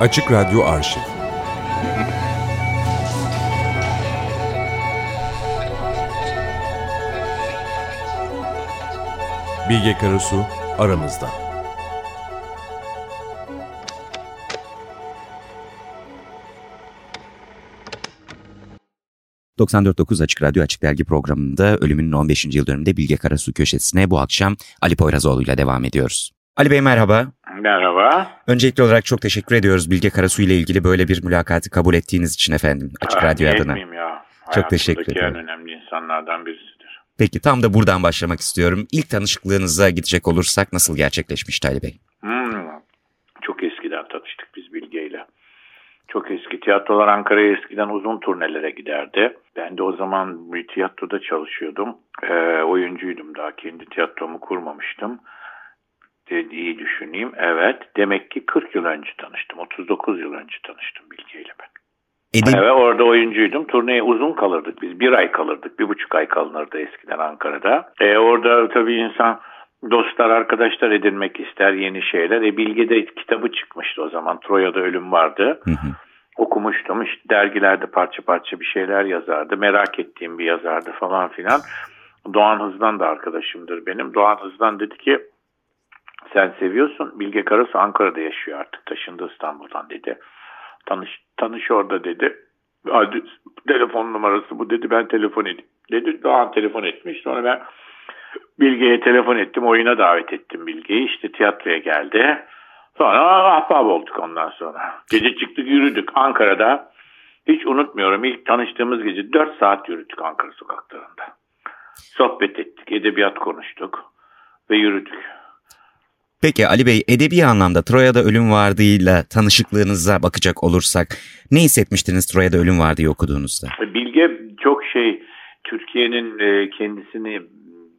Açık Radyo Arşiv Bilge Karasu aramızda. ...94.9 Açık Radyo Açık Dergi programında ölümünün 15. yıl dönümünde Bilge Karasu köşesine bu akşam Ali Poyrazoğlu ile devam ediyoruz. Ali Bey merhaba. Merhaba. Öncelikli olarak çok teşekkür ediyoruz Bilge Karasu ile ilgili böyle bir mülakatı kabul ettiğiniz için efendim Açık Ah, Radyo adına. Ya. Çok teşekkür ederim. en önemli insanlardan birisidir. Peki tam da buradan başlamak istiyorum. İlk tanışıklığınıza gidecek olursak nasıl gerçekleşmişti Ali Bey? Hmm. Çok eskiden tanıştık biz Bilge'yle. Çok eski. Tiyatrolar Ankara'ya eskiden uzun turnelere giderdi. Ben de o zaman bir tiyatroda çalışıyordum. Ee, oyuncuydum daha. Kendi tiyatromu kurmamıştım. De, iyi düşüneyim. Evet. Demek ki 40 yıl önce tanıştım. 39 yıl önce tanıştım Bilge'yle ben. Edeb Evet orada oyuncuydum. Turneye uzun kalırdık biz. Bir ay kalırdık. Bir buçuk ay kalınırdı eskiden Ankara'da. E, orada tabii insan dostlar, arkadaşlar edinmek ister yeni şeyler. E, Bilge'de kitabı çıkmıştı o zaman. Troya'da ölüm vardı. Hı hı. Okumuştum. İşte dergilerde parça parça bir şeyler yazardı. Merak ettiğim bir yazardı falan filan. Doğan Hızdan da arkadaşımdır benim. Doğan Hızdan dedi ki sen seviyorsun. Bilge Karasu Ankara'da yaşıyor artık. Taşındı İstanbul'dan dedi. Tanış, tanış orada dedi. Hadi, telefon numarası bu dedi. Ben telefon edeyim. Dedi Doğan telefon etmiş. Sonra ben Bilge'ye telefon ettim. Oyuna davet ettim Bilge'yi. İşte tiyatroya geldi. Sonra ahbap olduk ondan sonra. Gece çıktık yürüdük Ankara'da. Hiç unutmuyorum. İlk tanıştığımız gece 4 saat yürüdük Ankara sokaklarında. Sohbet ettik, edebiyat konuştuk ve yürüdük. Peki Ali Bey edebi anlamda Troya'da ölüm vardığıyla tanışıklığınıza bakacak olursak ne hissetmiştiniz Troya'da ölüm vardığı okuduğunuzda? Bilge çok şey Türkiye'nin e, kendisini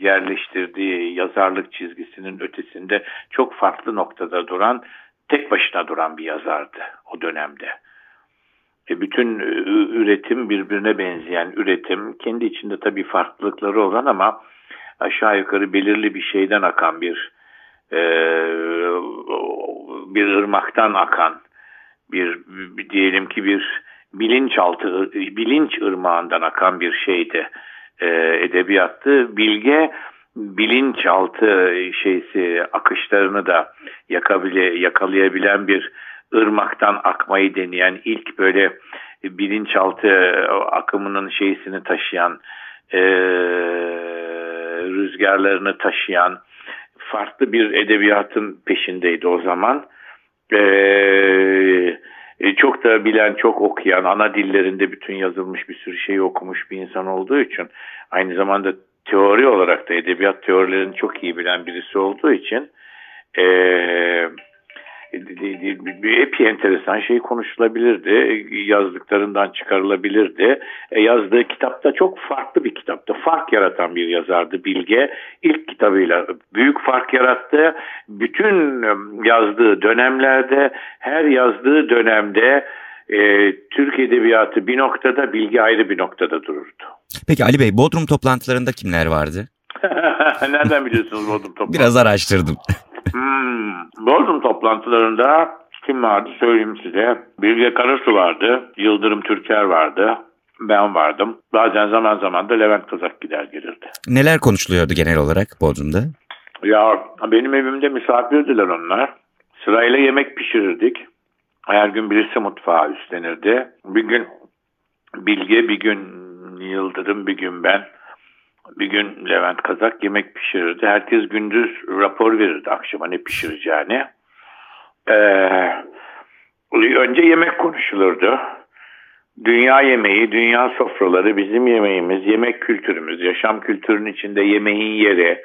yerleştirdiği yazarlık çizgisinin ötesinde çok farklı noktada duran, tek başına duran bir yazardı o dönemde. E, bütün e, üretim birbirine benzeyen üretim, kendi içinde tabii farklılıkları olan ama aşağı yukarı belirli bir şeyden akan bir e, bir ırmaktan akan bir, bir diyelim ki bir bilinçaltı bilinç ırmağından akan bir şeydi e, edebiyattı. Bilge bilinçaltı şeysi akışlarını da yakabile, yakalayabilen bir ırmaktan akmayı deneyen ilk böyle bilinçaltı akımının şeysini taşıyan e, rüzgarlarını taşıyan farklı bir edebiyatın peşindeydi o zaman. Ee, çok da bilen, çok okuyan, ana dillerinde bütün yazılmış bir sürü şeyi okumuş bir insan olduğu için aynı zamanda teori olarak da edebiyat teorilerini çok iyi bilen birisi olduğu için ee, epey enteresan şey konuşulabilirdi. Yazdıklarından çıkarılabilirdi. E, yazdığı kitapta çok farklı bir kitaptı. Fark yaratan bir yazardı Bilge. İlk kitabıyla büyük fark yarattı. Bütün yazdığı dönemlerde, her yazdığı dönemde e, Türk Edebiyatı bir noktada, Bilge ayrı bir noktada dururdu. Peki Ali Bey Bodrum toplantılarında kimler vardı? Nereden biliyorsunuz Bodrum toplantıları? Biraz araştırdım. Hmm, Bodrum toplantılarında kim vardı söyleyeyim size. Bilge Karasu vardı, Yıldırım Türker vardı, ben vardım. Bazen zaman zaman da Levent Kazak gider gelirdi. Neler konuşuluyordu genel olarak Bodrum'da? Ya benim evimde misafirdiler onlar. Sırayla yemek pişirirdik. Her gün birisi mutfağı üstlenirdi. Bir gün Bilge, bir gün Yıldırım, bir gün ben. Bir gün Levent Kazak yemek pişirirdi. Herkes gündüz rapor verirdi akşama ne pişireceğini. Ee, önce yemek konuşulurdu. Dünya yemeği, dünya sofraları, bizim yemeğimiz, yemek kültürümüz, yaşam kültürünün içinde yemeğin yeri,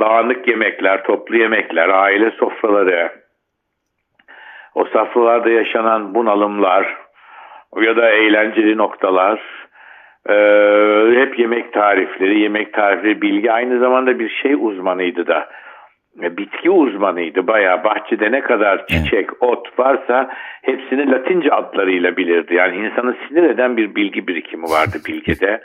dağınık yemekler, toplu yemekler, aile sofraları, o sofralarda yaşanan bunalımlar ya da eğlenceli noktalar, ee, hep yemek tarifleri, yemek tarifleri, bilgi aynı zamanda bir şey uzmanıydı da. E, Bitki uzmanıydı bayağı bahçede ne kadar çiçek, ot varsa hepsini Latince adlarıyla bilirdi. Yani insanı sinir eden bir bilgi birikimi vardı bilgide.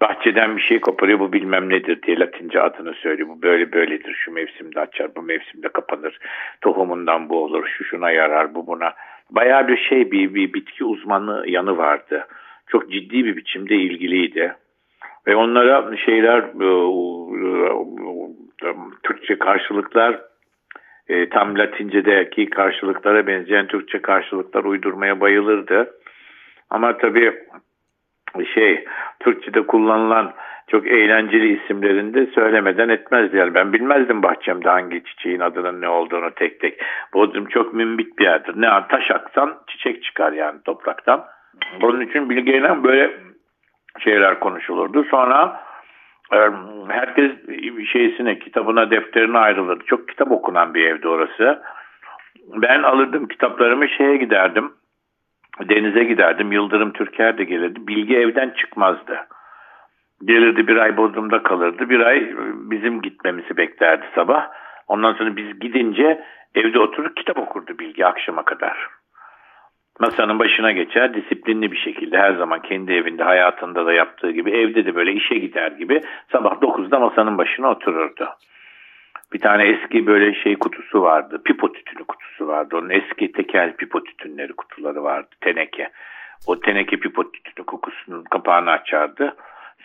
bahçeden bir şey koparıyor bu bilmem nedir diye Latince adını söylüyor. Bu böyle böyledir şu mevsimde açar bu mevsimde kapanır tohumundan bu olur şu şuna yarar bu buna. Bayağı bir şey bir, bir bitki uzmanı yanı vardı. Çok ciddi bir biçimde ilgiliydi. Ve onlara şeyler e, e, Türkçe karşılıklar e, tam Latince'deki karşılıklara benzeyen Türkçe karşılıklar uydurmaya bayılırdı. Ama tabii şey Türkçe'de kullanılan çok eğlenceli isimlerini de söylemeden etmezdi. Yani ben bilmezdim bahçemde hangi çiçeğin adının ne olduğunu tek tek. Bodrum çok mümbit bir yerdir. Ne taş aksan çiçek çıkar yani topraktan. Onun için bilgeyle böyle şeyler konuşulurdu. Sonra e, herkes şeysine kitabına defterine ayrılırdı. Çok kitap okunan bir evdi orası. Ben alırdım kitaplarımı şeye giderdim denize giderdim. Yıldırım Türker de gelirdi. Bilgi evden çıkmazdı. Gelirdi bir ay Bodrum'da kalırdı. Bir ay bizim gitmemizi beklerdi sabah. Ondan sonra biz gidince evde oturup kitap okurdu Bilgi akşama kadar. Masanın başına geçer disiplinli bir şekilde her zaman kendi evinde hayatında da yaptığı gibi evde de böyle işe gider gibi sabah 9'da masanın başına otururdu. Bir tane eski böyle şey kutusu vardı. Pipo tütünü kutusu vardı. Onun eski tekel pipo tütünleri kutuları vardı. Teneke. O teneke pipo tütünü kokusunun kapağını açardı.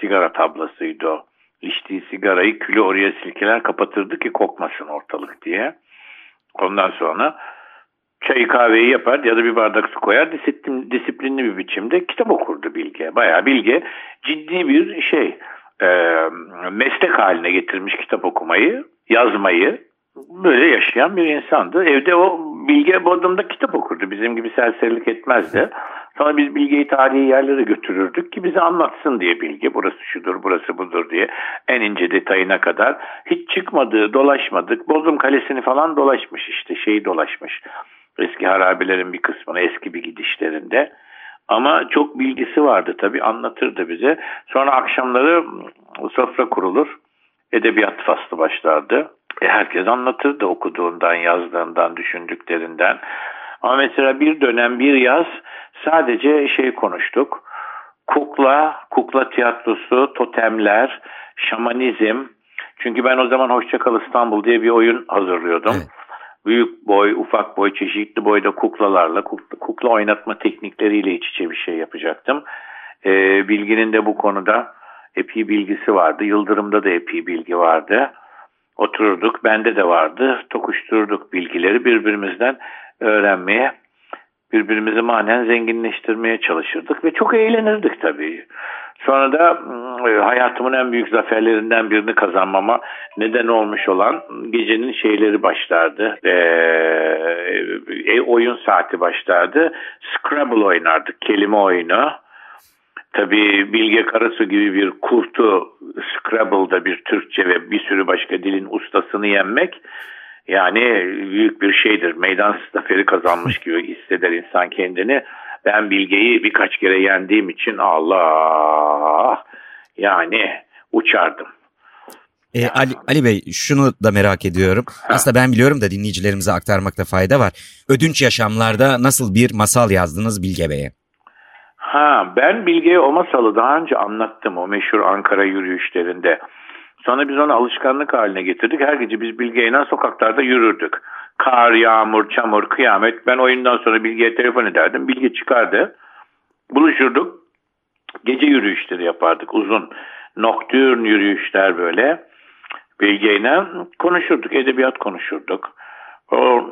Sigara tablasıydı o. İçtiği sigarayı külü oraya silkeler kapatırdı ki kokmasın ortalık diye. Ondan sonra çayı kahveyi yapar ya da bir bardak su koyar disiplin, disiplinli bir biçimde kitap okurdu Bilge. Bayağı Bilge ciddi bir şey e, meslek haline getirmiş kitap okumayı yazmayı böyle yaşayan bir insandı. Evde o Bilge Bodrum'da kitap okurdu. Bizim gibi serserilik etmezdi. Sonra biz Bilge'yi tarihi yerlere götürürdük ki bize anlatsın diye Bilge. Burası şudur, burası budur diye en ince detayına kadar. Hiç çıkmadı, dolaşmadık. Bodrum Kalesi'ni falan dolaşmış işte, şeyi dolaşmış. Eski harabelerin bir kısmını eski bir gidişlerinde. Ama çok bilgisi vardı tabii anlatırdı bize. Sonra akşamları sofra kurulur edebiyat faslı başlardı. E, herkes anlatırdı okuduğundan, yazdığından, düşündüklerinden. Ama mesela bir dönem bir yaz sadece şey konuştuk. Kukla, kukla tiyatrosu, totemler, şamanizm. Çünkü ben o zaman Hoşçakal İstanbul diye bir oyun hazırlıyordum. Evet. Büyük boy, ufak boy, çeşitli boyda kuklalarla, kukla, kukla oynatma teknikleriyle iç içe bir şey yapacaktım. Ee, bilginin de bu konuda epey bilgisi vardı. Yıldırım'da da epey bilgi vardı. Otururduk, bende de vardı. Tokuşturduk bilgileri birbirimizden öğrenmeye, birbirimizi manen zenginleştirmeye çalışırdık ve çok eğlenirdik tabii. Sonra da ıı, hayatımın en büyük zaferlerinden birini kazanmama neden olmuş olan gecenin şeyleri başlardı. Ee, e, oyun saati başlardı. Scrabble oynardık, kelime oyunu. Tabii Bilge Karasu gibi bir kurtu Scrabble'da bir Türkçe ve bir sürü başka dilin ustasını yenmek yani büyük bir şeydir. Meydan zaferi kazanmış gibi hisseder insan kendini. Ben Bilge'yi birkaç kere yendiğim için Allah yani uçardım. E, Ali, Ali Bey şunu da merak ediyorum. Ha. Aslında ben biliyorum da dinleyicilerimize aktarmakta fayda var. Ödünç yaşamlarda nasıl bir masal yazdınız Bilge Bey'e? Ha ben Bilge'ye o masalı daha önce anlattım o meşhur Ankara yürüyüşlerinde. Sonra biz onu alışkanlık haline getirdik. Her gece biz Bilge'yle sokaklarda yürürdük. Kar, yağmur, çamur, kıyamet. Ben oyundan sonra Bilge'ye telefon ederdim. Bilge çıkardı. Buluşurduk. Gece yürüyüşleri yapardık. Uzun nocturne yürüyüşler böyle. Bilge'yle konuşurduk. Edebiyat konuşurduk. O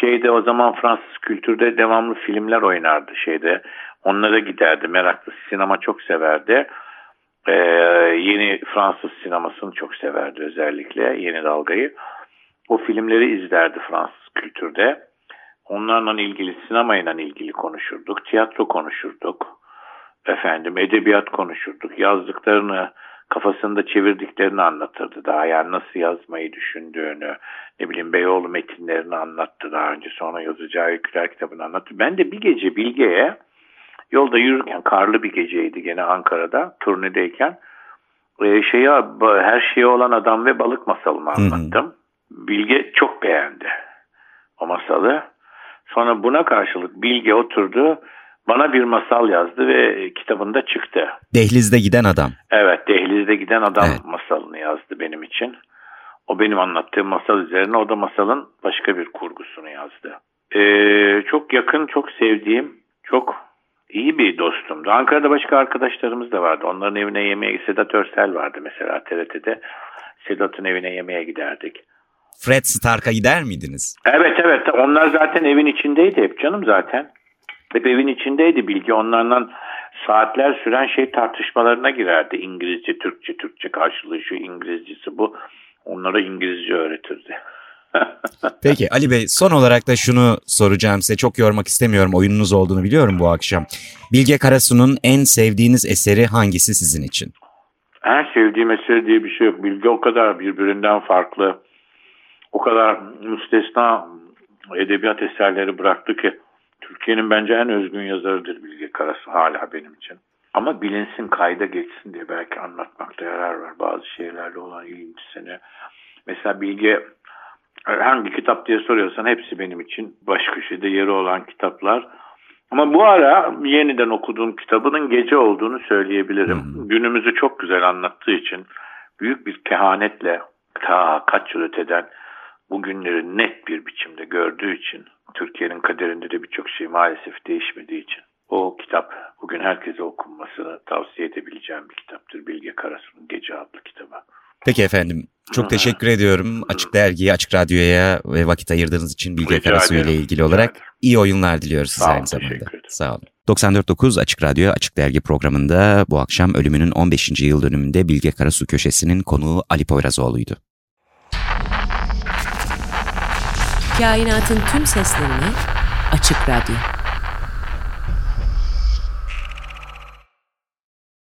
şeyde o zaman Fransız kültürde devamlı filmler oynardı şeyde. Onlara giderdi. Meraklı sinema çok severdi. Ee, yeni Fransız sinemasını çok severdi özellikle yeni dalgayı. O filmleri izlerdi Fransız kültürde. Onlarla ilgili sinemayla ilgili konuşurduk. Tiyatro konuşurduk. Efendim edebiyat konuşurduk. Yazdıklarını kafasında çevirdiklerini anlatırdı daha yani nasıl yazmayı düşündüğünü ne bileyim Beyoğlu metinlerini anlattı daha önce sonra yazacağı öyküler kitabını anlattı. Ben de bir gece Bilge'ye Yolda yürürken karlı bir geceydi gene Ankara'da turnedeyken e, şeye, her şeye olan adam ve balık masalımı anlattım. Bilge çok beğendi o masalı. Sonra buna karşılık Bilge oturdu bana bir masal yazdı ve kitabında çıktı. Dehlizde giden adam. Evet, Dehliz'de giden adam Evet. masalını yazdı benim için. O benim anlattığım masal üzerine, o da masalın başka bir kurgusunu yazdı. Ee, çok yakın, çok sevdiğim, çok iyi bir dostumdu. Ankara'da başka arkadaşlarımız da vardı. Onların evine yemeğe, Sedat Örsel vardı mesela TRT'de. Sedat'ın evine yemeğe giderdik. Fred Stark'a gider miydiniz? Evet evet onlar zaten evin içindeydi hep canım zaten. Hep evin içindeydi bilgi onlarla saatler süren şey tartışmalarına girerdi. İngilizce, Türkçe, Türkçe karşılığı şu İngilizcesi bu. Onlara İngilizce öğretirdi. Peki Ali Bey son olarak da şunu soracağım size. Çok yormak istemiyorum. Oyununuz olduğunu biliyorum bu akşam. Bilge Karasu'nun en sevdiğiniz eseri hangisi sizin için? En sevdiğim eser diye bir şey yok. Bilgi o kadar birbirinden farklı. O kadar müstesna edebiyat eserleri bıraktı ki Türkiye'nin bence en özgün yazarıdır Bilge Karasu hala benim için. Ama bilinsin kayda geçsin diye belki anlatmakta yarar var bazı şeylerle olan ilgintisini. Mesela Bilge hangi kitap diye soruyorsan hepsi benim için baş köşede yeri olan kitaplar. Ama bu ara yeniden okuduğum kitabının gece olduğunu söyleyebilirim. Günümüzü çok güzel anlattığı için büyük bir kehanetle ta kaç yıl öteden bugünleri net bir biçimde gördüğü için Türkiye'nin kaderinde de birçok şey maalesef değişmediği için o kitap bugün herkese okunmasını tavsiye edebileceğim bir kitaptır. Bilge Karasu'nun Gece adlı kitabı. Peki efendim. Çok teşekkür ediyorum Açık Dergi'ye, Açık Radyo'ya ve vakit ayırdığınız için Bilge Rica Karasu ile ilgili Rica olarak ederim. iyi oyunlar diliyoruz size aynı zamanda. Sağ olun. 94.9 Açık Radyo Açık Dergi programında bu akşam ölümünün 15. yıl dönümünde Bilge Karasu köşesinin konuğu Ali Poyrazoğlu'ydu. Kainatın tüm seslerini Açık Radyo.